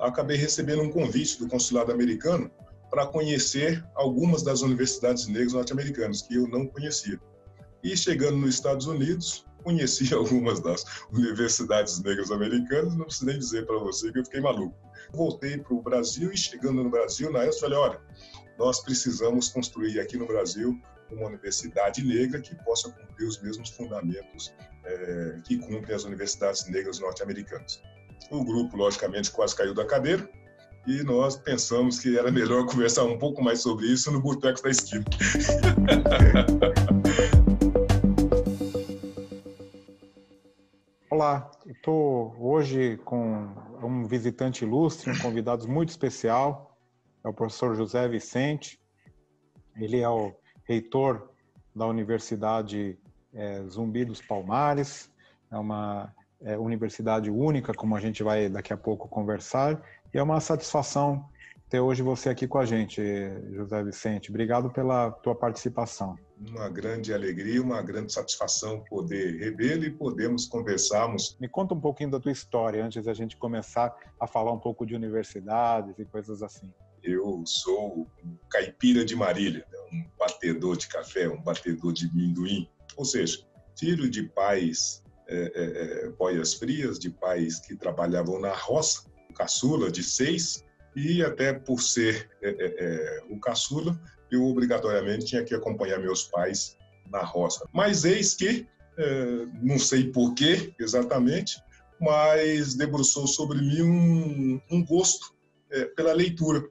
acabei recebendo um convite do consulado americano para conhecer algumas das universidades negras norte-americanas que eu não conhecia. E chegando nos Estados Unidos, conheci algumas das universidades negras americanas, não preciso nem dizer para você que eu fiquei maluco. Voltei para o Brasil e chegando no Brasil, na época, falei, olha, nós precisamos construir aqui no Brasil uma universidade negra que possa cumprir os mesmos fundamentos é, que cumprem as universidades negras norte-americanas. O grupo, logicamente, quase caiu da cadeira e nós pensamos que era melhor conversar um pouco mais sobre isso no Boteco da Esquina. Olá, estou hoje com um visitante ilustre, um convidado muito especial, é o professor José Vicente. Ele é o reitor da Universidade é, Zumbi dos Palmares, é uma é, universidade única, como a gente vai daqui a pouco conversar, e é uma satisfação ter hoje você aqui com a gente, José Vicente. Obrigado pela tua participação. Uma grande alegria, uma grande satisfação poder revê-lo e podermos conversarmos. Me conta um pouquinho da tua história antes da gente começar a falar um pouco de universidades e coisas assim. Eu sou um caipira de Marília, né? um batedor de café, um batedor de minduim. Ou seja, filho de pais é, é, é, boias frias, de pais que trabalhavam na roça, caçula de seis, e até por ser é, é, o caçula, eu obrigatoriamente tinha que acompanhar meus pais na roça. Mas eis que, não sei por que exatamente, mas debruçou sobre mim um, um gosto pela leitura.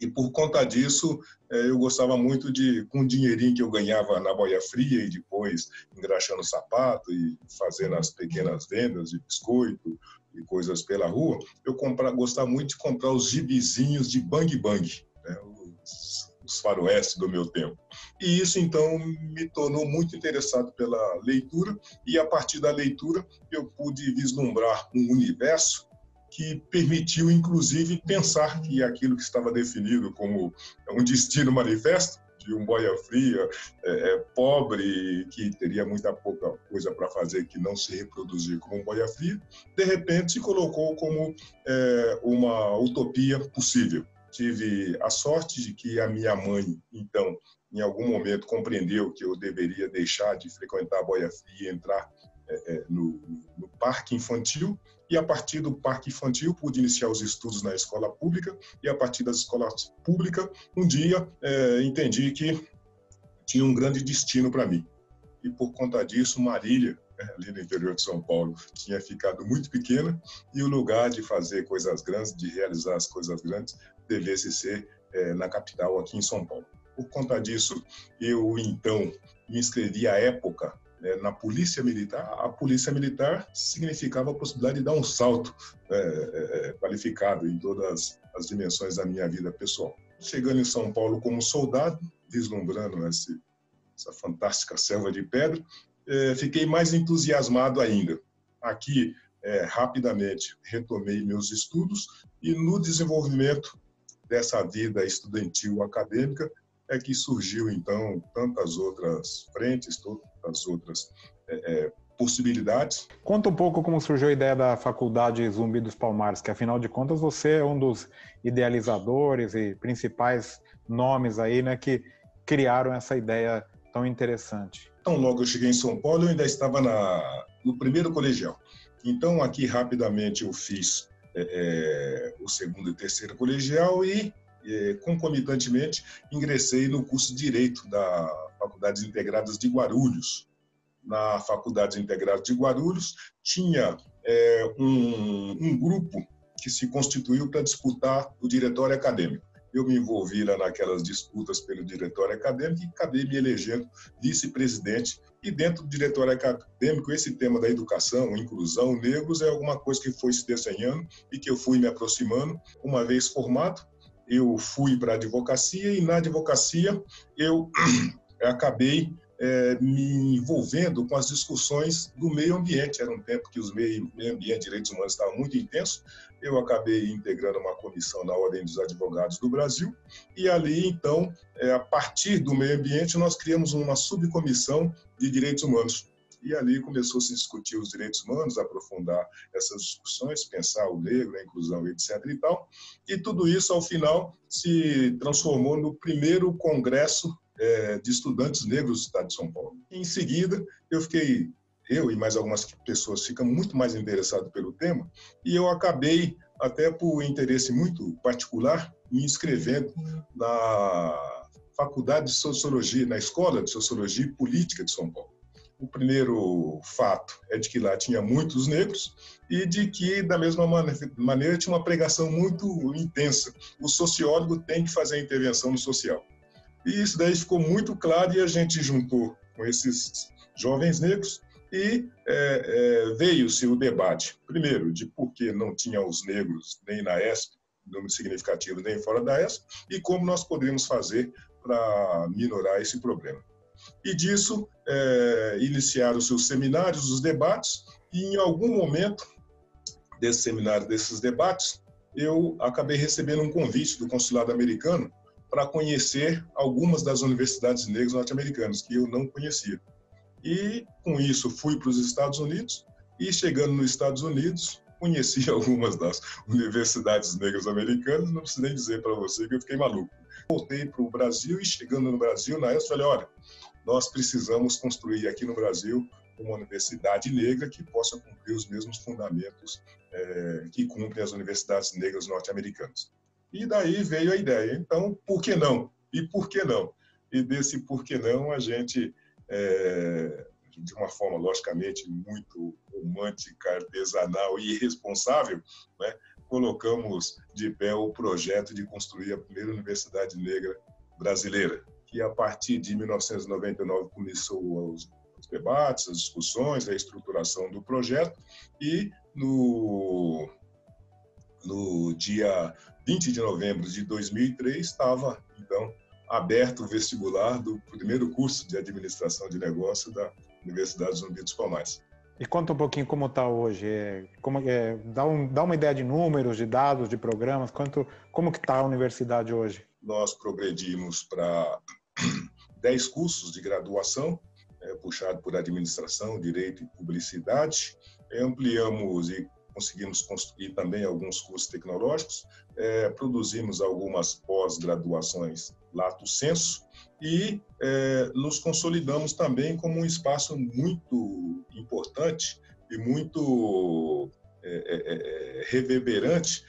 E por conta disso, é, eu gostava muito de, com o dinheirinho que eu ganhava na boia fria e depois engraxando sapato e fazendo as pequenas vendas de biscoito e coisas pela rua, eu comprar, gostava muito de comprar os gibizinhos de Bang Bang, né, os, os faroeste do meu tempo. E isso, então, me tornou muito interessado pela leitura e, a partir da leitura, eu pude vislumbrar um universo que permitiu, inclusive, pensar que aquilo que estava definido como um destino manifesto, de um boia fria, é, é, pobre, que teria muita pouca coisa para fazer que não se reproduzir como um boia fria, de repente se colocou como é, uma utopia possível. Tive a sorte de que a minha mãe, então, em algum momento compreendeu que eu deveria deixar de frequentar a boia fria e entrar é, é, no, no parque infantil e a partir do parque infantil pude iniciar os estudos na escola pública e a partir das escolas públicas um dia é, entendi que tinha um grande destino para mim. E por conta disso Marília né, ali no interior de São Paulo tinha ficado muito pequena e o lugar de fazer coisas grandes de realizar as coisas grandes devesse ser é, na capital aqui em São Paulo. Por conta disso eu então me inscrevi à época né, na polícia militar, a polícia militar significava a possibilidade de dar um salto é, é, é, qualificado em todas as dimensões da minha vida pessoal. Chegando em São Paulo como soldado, vislumbrando esse, essa fantástica selva de pedra, é, fiquei mais entusiasmado ainda. Aqui, é, rapidamente, retomei meus estudos e no desenvolvimento dessa vida estudantil acadêmica é que surgiu, então, tantas outras frentes, tantas outras é, é, possibilidades. Conta um pouco como surgiu a ideia da Faculdade Zumbi dos Palmares, que afinal de contas você é um dos idealizadores e principais nomes aí, né, que criaram essa ideia tão interessante. Então, logo eu cheguei em São Paulo, eu ainda estava na, no primeiro colegial. Então, aqui rapidamente eu fiz é, é, o segundo e terceiro colegial e concomitantemente, ingressei no curso de Direito da Faculdades Integradas de Guarulhos. Na Faculdades Integradas de Guarulhos, tinha é, um, um grupo que se constituiu para disputar o diretório acadêmico. Eu me envolvi lá naquelas disputas pelo diretório acadêmico e acabei me elegendo vice-presidente. E dentro do diretório acadêmico, esse tema da educação, inclusão, negros, é alguma coisa que foi se desenhando e que eu fui me aproximando. Uma vez formado, eu fui para a advocacia e na advocacia eu acabei é, me envolvendo com as discussões do meio ambiente. Era um tempo que os meio, meio ambiente e direitos humanos estavam muito intensos. Eu acabei integrando uma comissão na Ordem dos Advogados do Brasil e ali, então, é, a partir do meio ambiente, nós criamos uma subcomissão de direitos humanos. E ali começou a se discutir os direitos humanos, aprofundar essas discussões, pensar o negro, a inclusão, etc. e tal. E tudo isso, ao final, se transformou no primeiro congresso é, de estudantes negros do Estado de São Paulo. Em seguida, eu fiquei eu e mais algumas pessoas ficam muito mais interessados pelo tema, e eu acabei, até por interesse muito particular, me inscrevendo na Faculdade de Sociologia, na Escola de Sociologia e Política de São Paulo. O primeiro fato é de que lá tinha muitos negros e de que, da mesma maneira, tinha uma pregação muito intensa. O sociólogo tem que fazer a intervenção no social. E isso daí ficou muito claro e a gente juntou com esses jovens negros e é, é, veio-se o debate, primeiro, de por que não tinha os negros nem na ESP, número significativo, nem fora da ESP, e como nós poderíamos fazer para minorar esse problema. E disso é, iniciaram-se os seminários, os debates, e em algum momento desse seminário, desses debates, eu acabei recebendo um convite do consulado americano para conhecer algumas das universidades negras norte-americanas que eu não conhecia. E com isso fui para os Estados Unidos e chegando nos Estados Unidos conheci algumas das universidades negras americanas, não preciso dizer para você que eu fiquei maluco. Voltei para o Brasil e chegando no Brasil, na época, falei, olha, nós precisamos construir aqui no Brasil uma universidade negra que possa cumprir os mesmos fundamentos é, que cumprem as universidades negras norte-americanas. E daí veio a ideia, então, por que não? E por que não? E desse por que não a gente é, de uma forma, logicamente, muito romântica, artesanal e irresponsável, né, colocamos de pé o projeto de construir a primeira universidade negra brasileira, que a partir de 1999 começou os, os debates, as discussões, a estruturação do projeto e no, no dia 20 de novembro de 2003 estava, então, aberto o vestibular do primeiro curso de administração de negócio da Universidade Zumbi dos Palmares. E conta um pouquinho como está hoje. É, como, é, dá, um, dá uma ideia de números, de dados, de programas. Quanto, como que está a universidade hoje? Nós progredimos para 10 cursos de graduação, é, puxado por administração, direito e publicidade. É, ampliamos e conseguimos construir também alguns cursos tecnológicos. É, produzimos algumas pós-graduações lato senso e é, nos consolidamos também como um espaço muito importante e muito é, é, é reverberante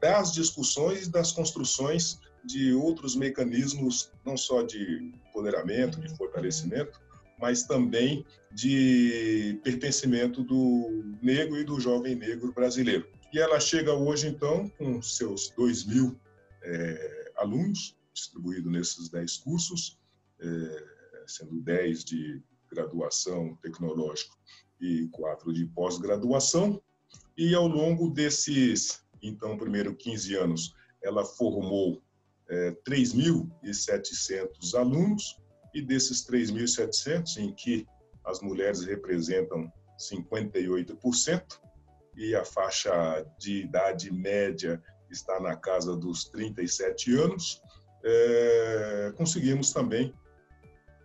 das discussões, das construções de outros mecanismos, não só de empoderamento, de fortalecimento, mas também de pertencimento do negro e do jovem negro brasileiro. E ela chega hoje, então, com seus 2 mil é, alunos, distribuído nesses 10 cursos, é, sendo 10 de graduação tecnológico e 4 de pós-graduação. E ao longo desses, então, primeiro 15 anos, ela formou é, 3.700 alunos, e desses 3.700, em que as mulheres representam 58%, e a faixa de idade média está na casa dos 37 anos, é, conseguimos também,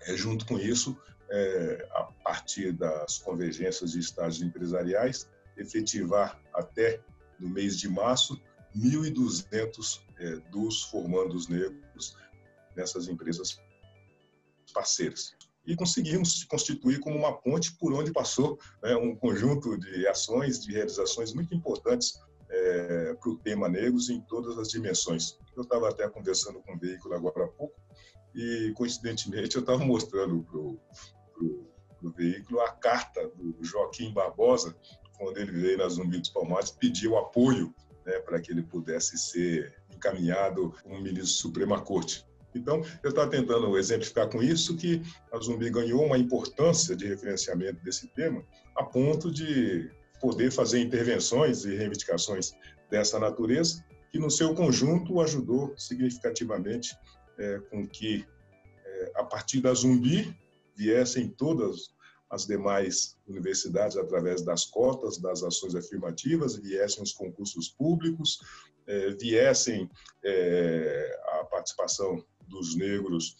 é, junto com isso, é, a partir das convergências de estágios empresariais, efetivar até no mês de março 1.200 é, dos formandos negros nessas empresas parceiras. E conseguimos constituir como uma ponte por onde passou né, um conjunto de ações, de realizações muito importantes é, para o tema negros em todas as dimensões. Eu estava até conversando com o veículo agora há pouco e, coincidentemente, eu estava mostrando para o veículo a carta do Joaquim Barbosa, quando ele veio nas Zumbi Palmares, pediu apoio né, para que ele pudesse ser encaminhado como ministro da Suprema Corte. Então, eu estava tentando exemplificar com isso que a Zumbi ganhou uma importância de referenciamento desse tema, a ponto de poder fazer intervenções e reivindicações dessa natureza, que no seu conjunto ajudou significativamente é, com que, é, a partir da Zumbi, viessem todas as demais universidades através das cotas, das ações afirmativas, viessem os concursos públicos, é, viessem é, a participação dos negros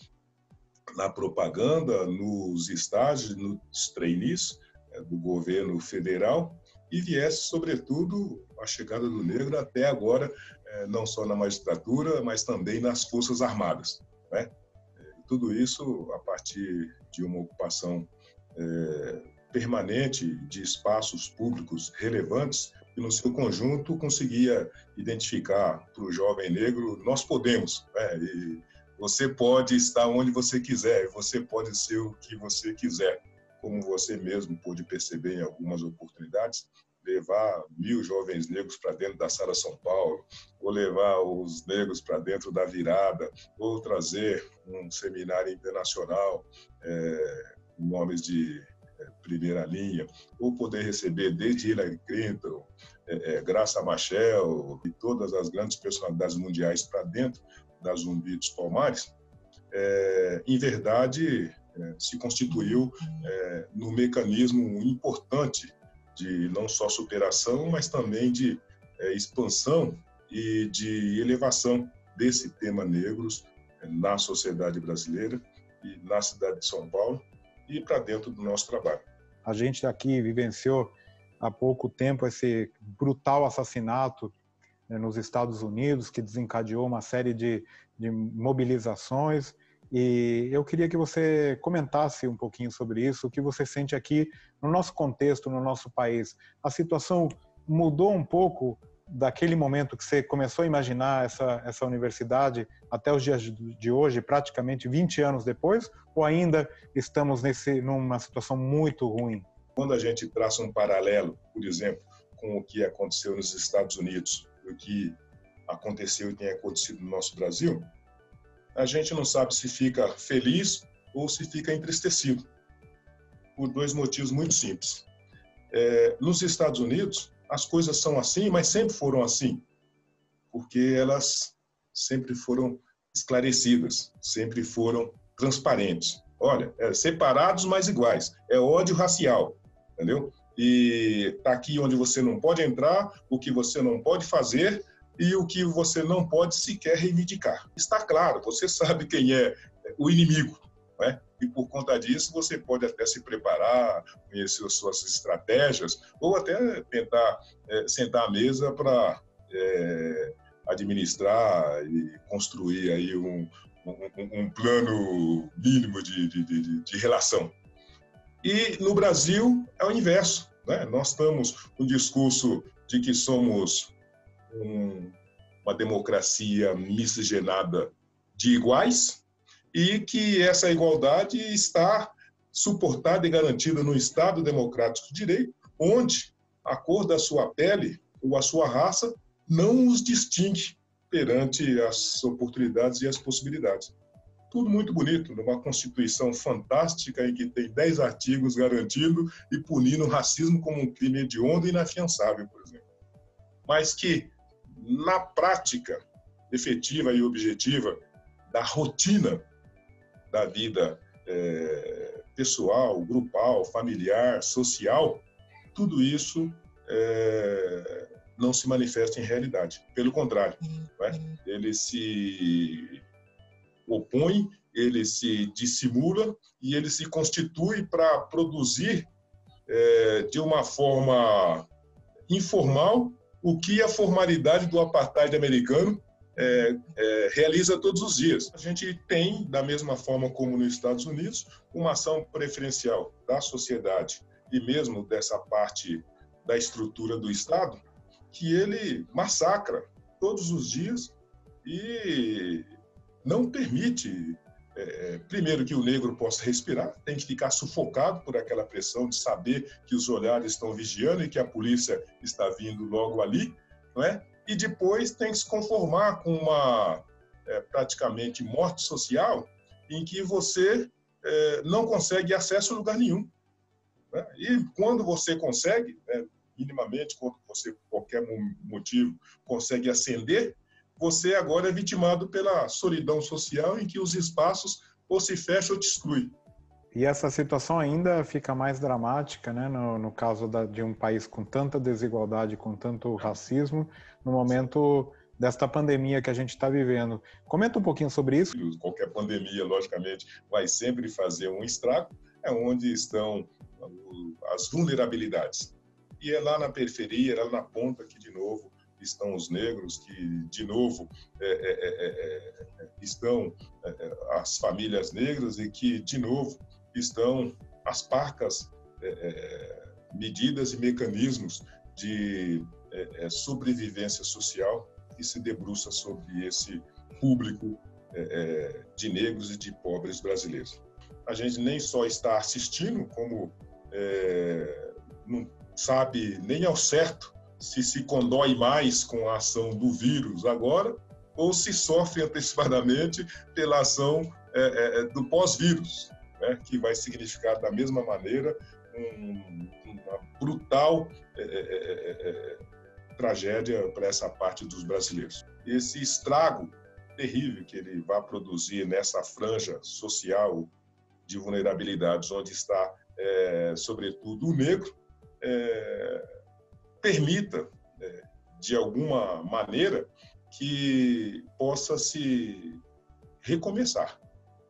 na propaganda, nos estágios, nos trainees é, do governo federal e viesse, sobretudo, a chegada do negro até agora, não só na magistratura, mas também nas Forças Armadas. Né? Tudo isso a partir de uma ocupação é, permanente de espaços públicos relevantes e no seu conjunto conseguia identificar para o jovem negro nós podemos né? e você pode estar onde você quiser você pode ser o que você quiser como você mesmo pôde perceber em algumas oportunidades levar mil jovens negros para dentro da Sala São Paulo, ou levar os negros para dentro da virada, ou trazer um seminário internacional é, nomes de é, primeira linha, ou poder receber desde Hillary Clinton, é, é, Graça Machel e todas as grandes personalidades mundiais para dentro da Zumbi dos Palmares, é, em verdade é, se constituiu é, no mecanismo importante de não só superação, mas também de expansão e de elevação desse tema negros na sociedade brasileira e na cidade de São Paulo e para dentro do nosso trabalho. A gente aqui vivenciou há pouco tempo esse brutal assassinato né, nos Estados Unidos que desencadeou uma série de, de mobilizações e eu queria que você comentasse um pouquinho sobre isso, o que você sente aqui no nosso contexto, no nosso país. A situação mudou um pouco daquele momento que você começou a imaginar essa, essa universidade até os dias de hoje, praticamente 20 anos depois, ou ainda estamos nesse, numa situação muito ruim? Quando a gente traça um paralelo, por exemplo, com o que aconteceu nos Estados Unidos, o que aconteceu e tem acontecido no nosso Brasil, a gente não sabe se fica feliz ou se fica entristecido, por dois motivos muito simples. É, nos Estados Unidos, as coisas são assim, mas sempre foram assim, porque elas sempre foram esclarecidas, sempre foram transparentes. Olha, é, separados, mas iguais. É ódio racial, entendeu? E tá aqui onde você não pode entrar, o que você não pode fazer, e o que você não pode sequer reivindicar. Está claro, você sabe quem é o inimigo, né? e por conta disso você pode até se preparar, conhecer as suas estratégias, ou até tentar é, sentar à mesa para é, administrar e construir aí um, um, um plano mínimo de, de, de, de, relação. E no Brasil é o inverso. Né? Nós estamos um discurso de que somos um, uma democracia miscigenada de iguais e que essa igualdade está suportada e garantida no Estado democrático de direito, onde a cor da sua pele ou a sua raça não os distingue perante as oportunidades e as possibilidades. Tudo muito bonito, numa Constituição fantástica em que tem 10 artigos garantindo e punindo o racismo como um crime hediondo e inafiançável, por exemplo. Mas que na prática efetiva e objetiva da rotina da vida é, pessoal, grupal, familiar, social, tudo isso é, não se manifesta em realidade. Pelo contrário, né? ele se opõe, ele se dissimula e ele se constitui para produzir é, de uma forma informal o que a formalidade do apartheid americano é, é, realiza todos os dias. A gente tem, da mesma forma como nos Estados Unidos, uma ação preferencial da sociedade e mesmo dessa parte da estrutura do Estado, que ele massacra todos os dias e não permite é, primeiro que o negro possa respirar, tem que ficar sufocado por aquela pressão de saber que os olhares estão vigiando e que a polícia está vindo logo ali, não é? E depois tem que se conformar com uma é, praticamente morte social em que você é, não consegue acesso a lugar nenhum. Né? E quando você consegue, né, minimamente, quando você, por qualquer motivo, consegue ascender, você agora é vitimado pela solidão social em que os espaços ou se fecham ou te excluem. E essa situação ainda fica mais dramática, né, no, no caso da, de um país com tanta desigualdade, com tanto racismo, no momento desta pandemia que a gente está vivendo. Comenta um pouquinho sobre isso. Qualquer pandemia, logicamente, vai sempre fazer um estrago, é onde estão as vulnerabilidades. E é lá na periferia, é lá na ponta que, de novo, estão os negros, que, de novo, é, é, é, é estão é, é, as famílias negras e que, de novo, estão as parcas medidas e mecanismos de sobrevivência social que se debruça sobre esse público de negros e de pobres brasileiros. A gente nem só está assistindo, como não sabe nem ao certo se se condói mais com a ação do vírus agora ou se sofre antecipadamente pela ação é, é, é do pós-vírus, né, que vai significar da mesma maneira um, uma brutal é, é, é tragédia para essa parte dos brasileiros. Esse estrago terrível que ele vai produzir nessa franja social de vulnerabilidades, onde está, sobretudo, o negro, permita, é, de alguma maneira, que possa se recomeçar.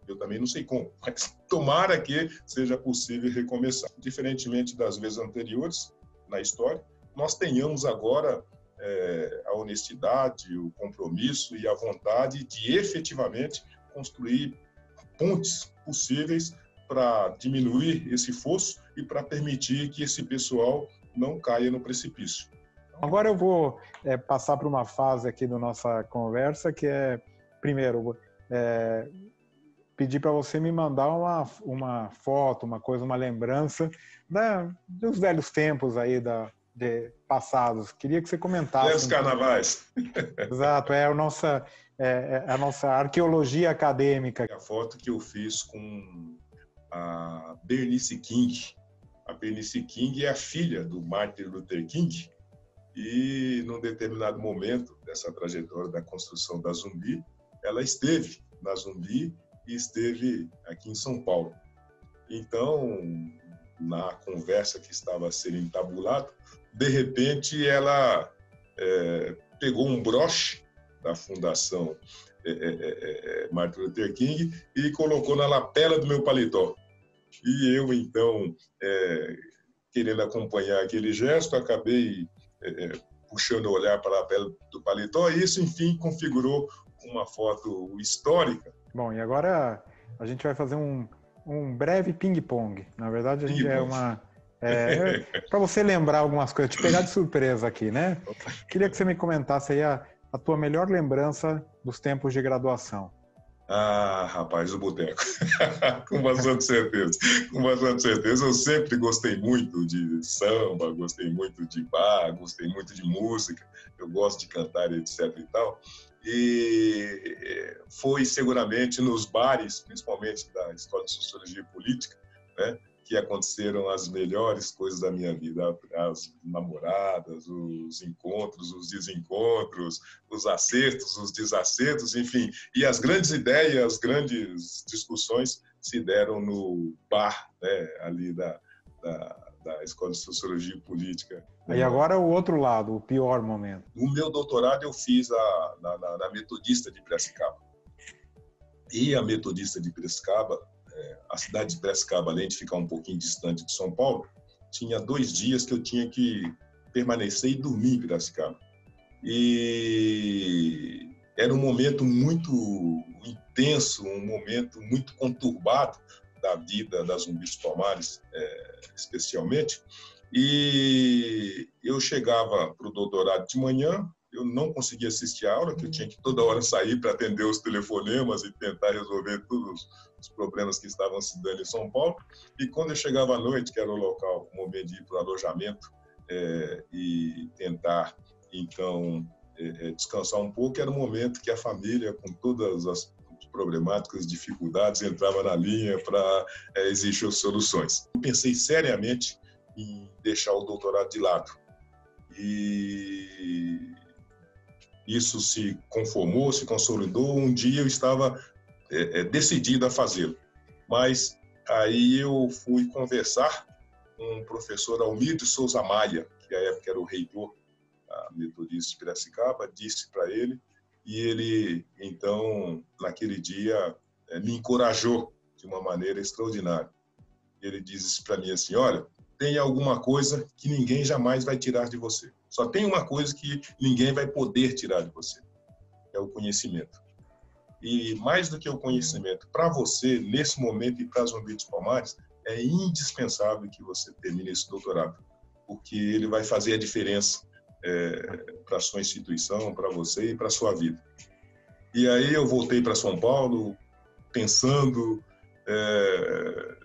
Eu também não sei como, mas tomara que seja possível recomeçar. Diferentemente das vezes anteriores na história, nós tenhamos agora é, a honestidade, o compromisso e a vontade de efetivamente construir pontes possíveis para diminuir esse fosso e para permitir que esse pessoal não caia no precipício. Agora eu vou é, passar para uma fase aqui da nossa conversa que é, primeiro, é, pedir para você me mandar uma, uma foto, uma coisa, uma lembrança da, dos velhos tempos aí da, de, passados. Queria que você comentasse. Velhos um carnavais. Exato, é a nossa, é, é a nossa arqueologia acadêmica. A foto que eu fiz com a Bernice King, a Bernice King é a filha do Martin Luther King e, num determinado momento dessa trajetória da construção da Zumbi, ela esteve na Zumbi e esteve aqui em São Paulo. Então, na conversa que estava sendo entabulada, de repente ela é, pegou um broche da Fundação é, é, é, é Martin Luther King e colocou na lapela do meu paletó. E eu, então, é, querendo acompanhar aquele gesto, acabei é, é, puxando o olhar para a pele do paletó, e isso, enfim, configurou uma foto histórica. Bom, e agora a gente vai fazer um, um breve ping-pong. Na verdade, a gente é uma. É, para você lembrar algumas coisas, te pegar de surpresa aqui, né? Queria que você me comentasse aí a, a tua melhor lembrança dos tempos de graduação. Ah, rapaz, o boteco. com bastante certeza. Com bastante certeza. Eu sempre gostei muito de samba, gostei muito de bar, gostei muito de música. Eu gosto de cantar, etc e tal. E eh, foi seguramente nos bares, principalmente da Escola de Sociologia e Política, né, que aconteceram as melhores coisas da minha vida, as namoradas, os encontros, os desencontros, os acertos, os desacertos, enfim, e as grandes ideias, as grandes discussões se deram no bar, né, ali da, da, da Escola de Sociologia e Política. E agora o outro lado, o pior momento. O meu doutorado eu fiz a, na, na, na Metodista de Piracicaba. E a Metodista de Piracicaba a cidade de Piracicaba, além de ficar um pouquinho distante de São Paulo, tinha dois dias que eu tinha que permanecer e dormir em Piracicaba. E era um momento muito intenso, um momento muito conturbado da vida das zumbis palmares, é, especialmente. E eu chegava para o doutorado de manhã, eu não conseguia assistir a aula, que eu tinha que toda hora sair para atender os telefonemas e tentar resolver todos os problemas que estavam se dando em São Paulo. E quando eu chegava à noite, que era o local, o momento de ir para o alojamento é, e tentar, então, é, é, descansar um pouco, era o momento que a família, com todas as problemáticas, dificuldades, entrava na linha para é, exigir soluções. Pensei seriamente em deixar o doutorado de lado. E isso se conformou, se consolidou. Um dia eu estava é, é, decidido a fazê-lo, mas aí eu fui conversar com o professor Almir Souza Maia, que à época era o reitor metodista de Piracicaba, disse para ele, e ele, então, naquele dia, é, me encorajou de uma maneira extraordinária. Ele disse para mim assim: Olha, tem alguma coisa que ninguém jamais vai tirar de você. Só tem uma coisa que ninguém vai poder tirar de você: é o conhecimento. E mais do que o conhecimento, para você, nesse momento e para Zumbi dos Palmares, é indispensável que você termine esse doutorado, porque ele vai fazer a diferença é, para sua instituição, para você e para sua vida. E aí eu voltei para São Paulo, pensando. É,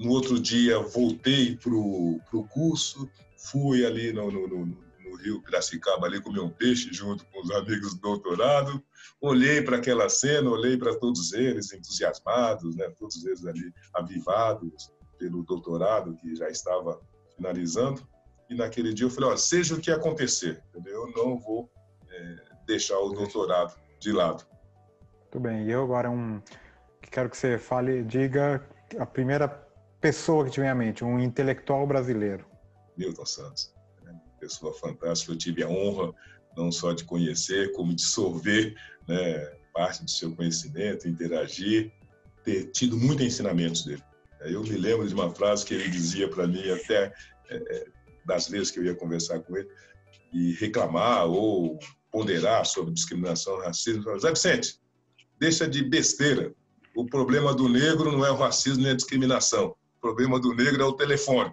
no outro dia voltei para o curso, fui ali no, no, no, no, Rio Piracicaba ali comer um peixe junto com os amigos do doutorado, olhei para aquela cena, olhei para todos eles entusiasmados, né, todos eles ali avivados pelo doutorado que já estava finalizando, e naquele dia eu falei, ó, seja o que acontecer, entendeu? eu não vou é, deixar o doutorado de lado. Muito bem, e eu agora um quero que você fale, diga a primeira pessoa que te vem à mente, um intelectual brasileiro. Milton Santos, né? pessoa fantástica. Eu tive a honra não só de conhecer, como de sorver né, parte do seu conhecimento, interagir, ter tido muitos ensinamentos dele. Eu me lembro de uma frase que ele dizia para mim até é, é, das vezes que eu ia conversar com ele e reclamar ou ponderar sobre discriminação, racismo. Zé Vicente, deixa de besteira. O problema do negro não é o racismo nem a discriminação. O problema do negro é o telefone.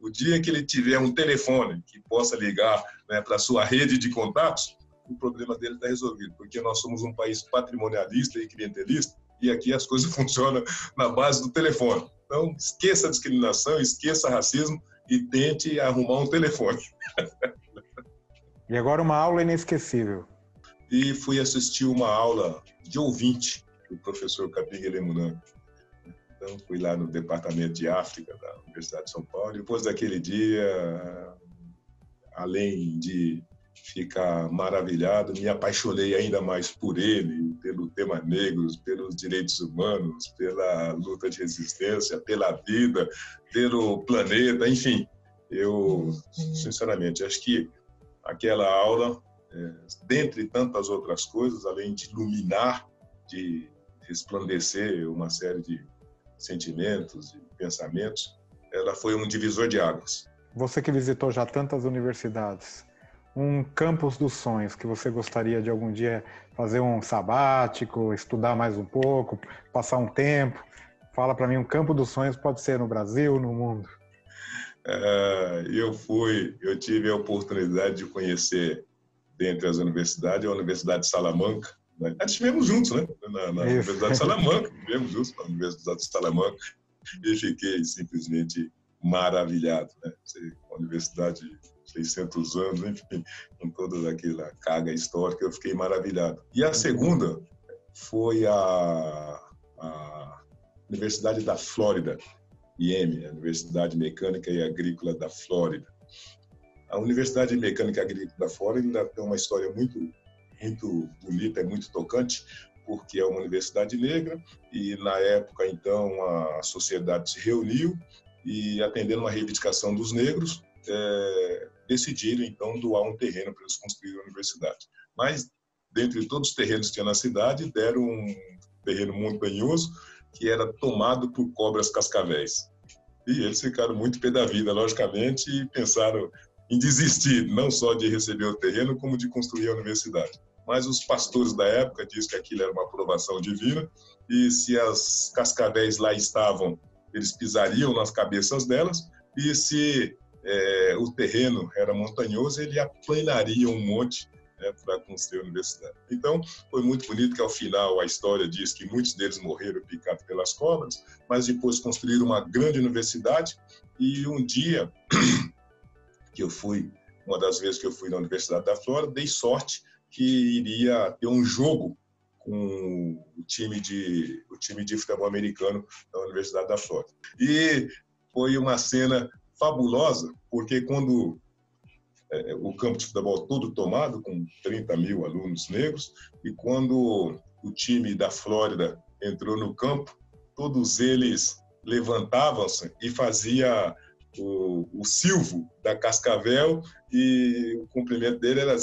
O dia que ele tiver um telefone que possa ligar né, para a sua rede de contatos, o problema dele está resolvido, porque nós somos um país patrimonialista e clientelista e aqui as coisas funcionam na base do telefone. Então, esqueça a discriminação, esqueça racismo e tente arrumar um telefone. E agora uma aula inesquecível. E fui assistir uma aula de ouvinte do professor Capinga Lemunan. Então, fui lá no Departamento de África da Universidade de São Paulo. Depois daquele dia, além de ficar maravilhado, me apaixonei ainda mais por ele, pelo tema negros, pelos direitos humanos, pela luta de resistência, pela vida, pelo planeta, enfim. Eu, sinceramente, acho que aquela aula, é, dentre tantas outras coisas, além de iluminar, de resplandecer uma série de sentimentos e pensamentos, ela foi um divisor de águas. Você que visitou já tantas universidades, um campus dos sonhos que você gostaria de algum dia fazer um sabático, estudar mais um pouco, passar um tempo? Fala para mim, um campo dos sonhos pode ser no Brasil, no mundo? É, eu fui, eu tive a oportunidade de conhecer, dentre as universidades, a Universidade de Salamanca, né? Nós estivemos juntos, né? Na, na Universidade de Salamanca, estivemos juntos na Universidade de Salamanca e fiquei simplesmente maravilhado, né? Uma universidade de 600 anos, enfim, com toda aquela carga histórica, eu fiquei maravilhado. E a segunda foi a, a Universidade da Flórida, IEM, a Universidade Mecânica e Agrícola da Flórida. A Universidade Mecânica e Agrícola da Flórida tem uma história muito muito bonita, é muito tocante, porque é uma universidade negra e na época então a sociedade se reuniu e atendendo uma reivindicação dos negros é, decidiram então doar um terreno para eles construírem a universidade. Mas dentre todos os terrenos que tinha na cidade deram um terreno montanhoso que era tomado por cobras cascavéis. E eles ficaram muito pé da vida, logicamente, e pensaram em desistir, não só de receber o terreno, como de construir a universidade mas os pastores da época dizem que aquilo era uma aprovação divina e se as cascavéis lá estavam, eles pisariam nas cabeças delas e se é, o terreno era montanhoso, ele aplanaria um monte né, para construir a universidade. Então, foi muito bonito que ao final a história diz que muitos deles morreram picados pelas cobras, mas depois construíram uma grande universidade e um dia que eu fui, uma das vezes que eu fui na Universidade da Flórida, dei sorte que iria ter um jogo com o time de o time de futebol americano da Universidade da Flórida. E foi uma cena fabulosa, porque quando é, o campo de futebol todo tomado, com 30 mil alunos negros, e quando o time da Flórida entrou no campo, todos eles levantavam-se e fazia o, o Silvo da Cascavel e o cumprimento dele era,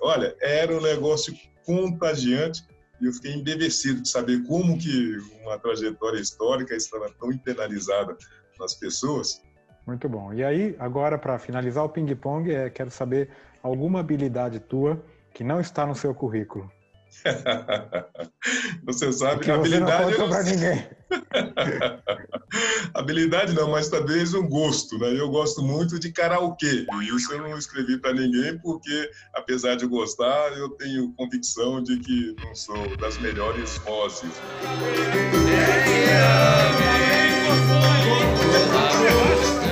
olha, era um negócio contagiante e eu fiquei embevecido de saber como que uma trajetória histórica estava tão internalizada nas pessoas. Muito bom. E aí, agora para finalizar o ping-pong, é, quero saber alguma habilidade tua que não está no seu currículo. você sabe que habilidade não para ninguém. habilidade não, mas talvez um gosto, né? Eu gosto muito de karaokê. E isso eu não escrevi para ninguém porque, apesar de gostar, eu tenho convicção de que não sou das melhores vozes.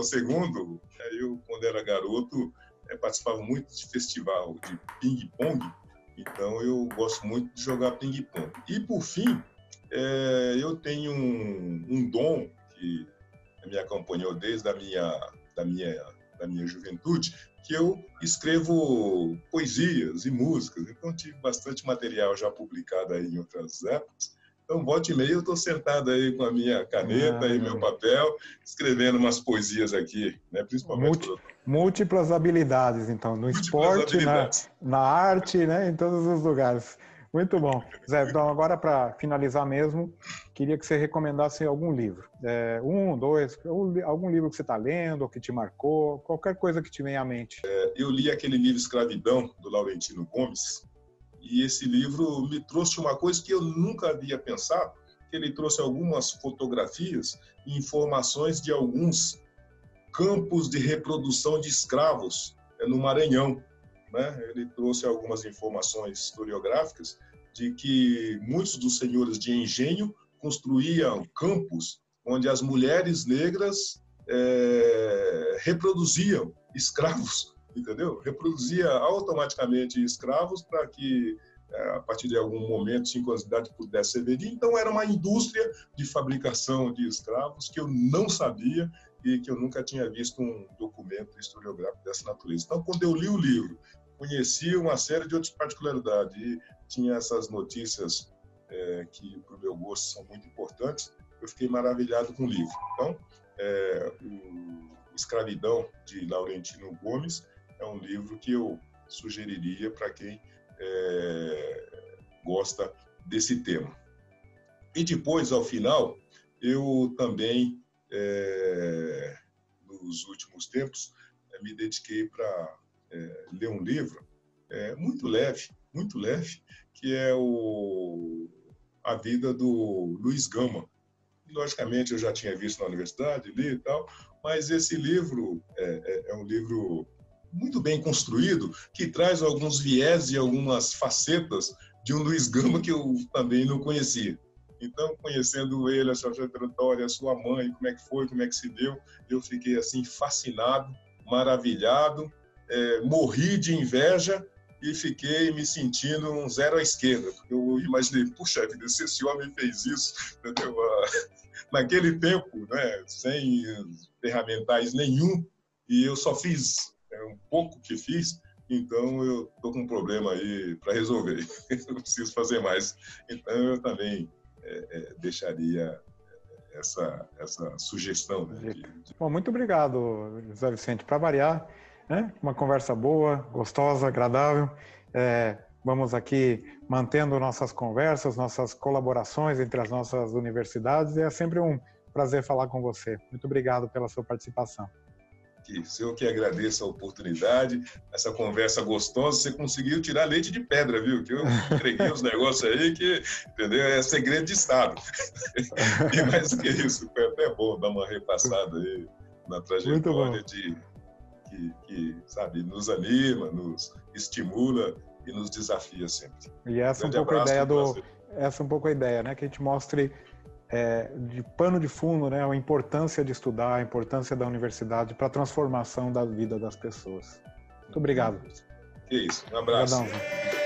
O segundo, eu quando era garoto participava muito de festival de ping-pong então eu gosto muito de jogar ping-pong. E por fim, é, eu tenho um, um, dom que me acompanhou desde a minha, da minha, da minha juventude, que eu escrevo poesias e músicas. Então tive bastante material já publicado aí em outras épocas. Então, volte e meia, eu estou sentado aí com a minha caneta ah, e meu papel, escrevendo umas poesias aqui, né? principalmente. Multi, múltiplas habilidades, então, no esporte, na, na arte, né? em todos os lugares. Muito bom. Zé, então agora para finalizar mesmo, queria que você recomendasse algum livro. É, um, dois, algum livro que você está lendo, ou que te marcou, qualquer coisa que te venha à mente. É, eu li aquele livro Escravidão, do Laurentino Gomes, e esse livro me trouxe uma coisa que eu nunca havia pensado, que ele trouxe algumas fotografias e informações de alguns campos de reprodução de escravos eh, no Maranhão. Né? Ele trouxe algumas informações historiográficas de que muitos dos senhores de engenho construíam campos onde as mulheres negras é, reproduziam escravos entendeu? Reproduzia automaticamente escravos para que é, a partir de algum momento, cincosidade pudesse ser vendida. Então, era uma indústria de fabricação de escravos que eu não sabia e que eu nunca tinha visto um documento historiográfico dessa natureza. Então, quando eu li o livro, conheci uma série de outras particularidades e tinha essas notícias é, que, para o meu gosto, são muito importantes, eu fiquei maravilhado com o livro. Então, é, o Escravidão, de Laurentino Gomes, é um livro que eu sugeriria para quem é, gosta desse tema. E depois, ao final, eu também, é, nos últimos tempos, é, me dediquei para é, ler um livro é, muito leve, muito leve, que é o A Vida do Luiz Gama. logicamente, eu já tinha visto na universidade, li e tal, mas esse livro é, é, é um livro muito bem construído, que traz alguns viés e algumas facetas de um Luiz Gama que eu também não conhecia. Então, conhecendo ele, a sua trajetória, a sua mãe, como é que foi, como é que se deu, eu fiquei assim fascinado, maravilhado, é, morri de inveja e fiquei me sentindo um zero à esquerda. Eu imaginei, puxa vida, se esse homem fez isso, entendeu? naquele tempo, né, sem ferramentais nenhum, e eu só fiz é um pouco que fiz, então eu tô com um problema aí para resolver. eu preciso fazer mais. Então eu também é, é, deixaria essa, essa sugestão. Né, de... Bom, muito obrigado, José Vicente. Para variar, né? uma conversa boa, gostosa, agradável. É, vamos aqui mantendo nossas conversas, nossas colaborações entre as nossas universidades. E é sempre um prazer falar com você. Muito obrigado pela sua participação que eu que agradeço a oportunidade, essa conversa gostosa, você conseguiu tirar leite de pedra, viu? Que eu entreguei os negócios aí que, entendeu? É segredo de Estado. e mais que isso, foi até bom dar uma repassada aí na trajetória de que, que, sabe, nos anima, nos estimula e nos desafia sempre. E essa é um pouco a ideia do essa é um pouco a ideia, né? Que a gente mostre é, de pano de fundo, né, a importância de estudar, a importância da universidade para a transformação da vida das pessoas. Muito obrigado. Que isso, um abraço. Obrigadão.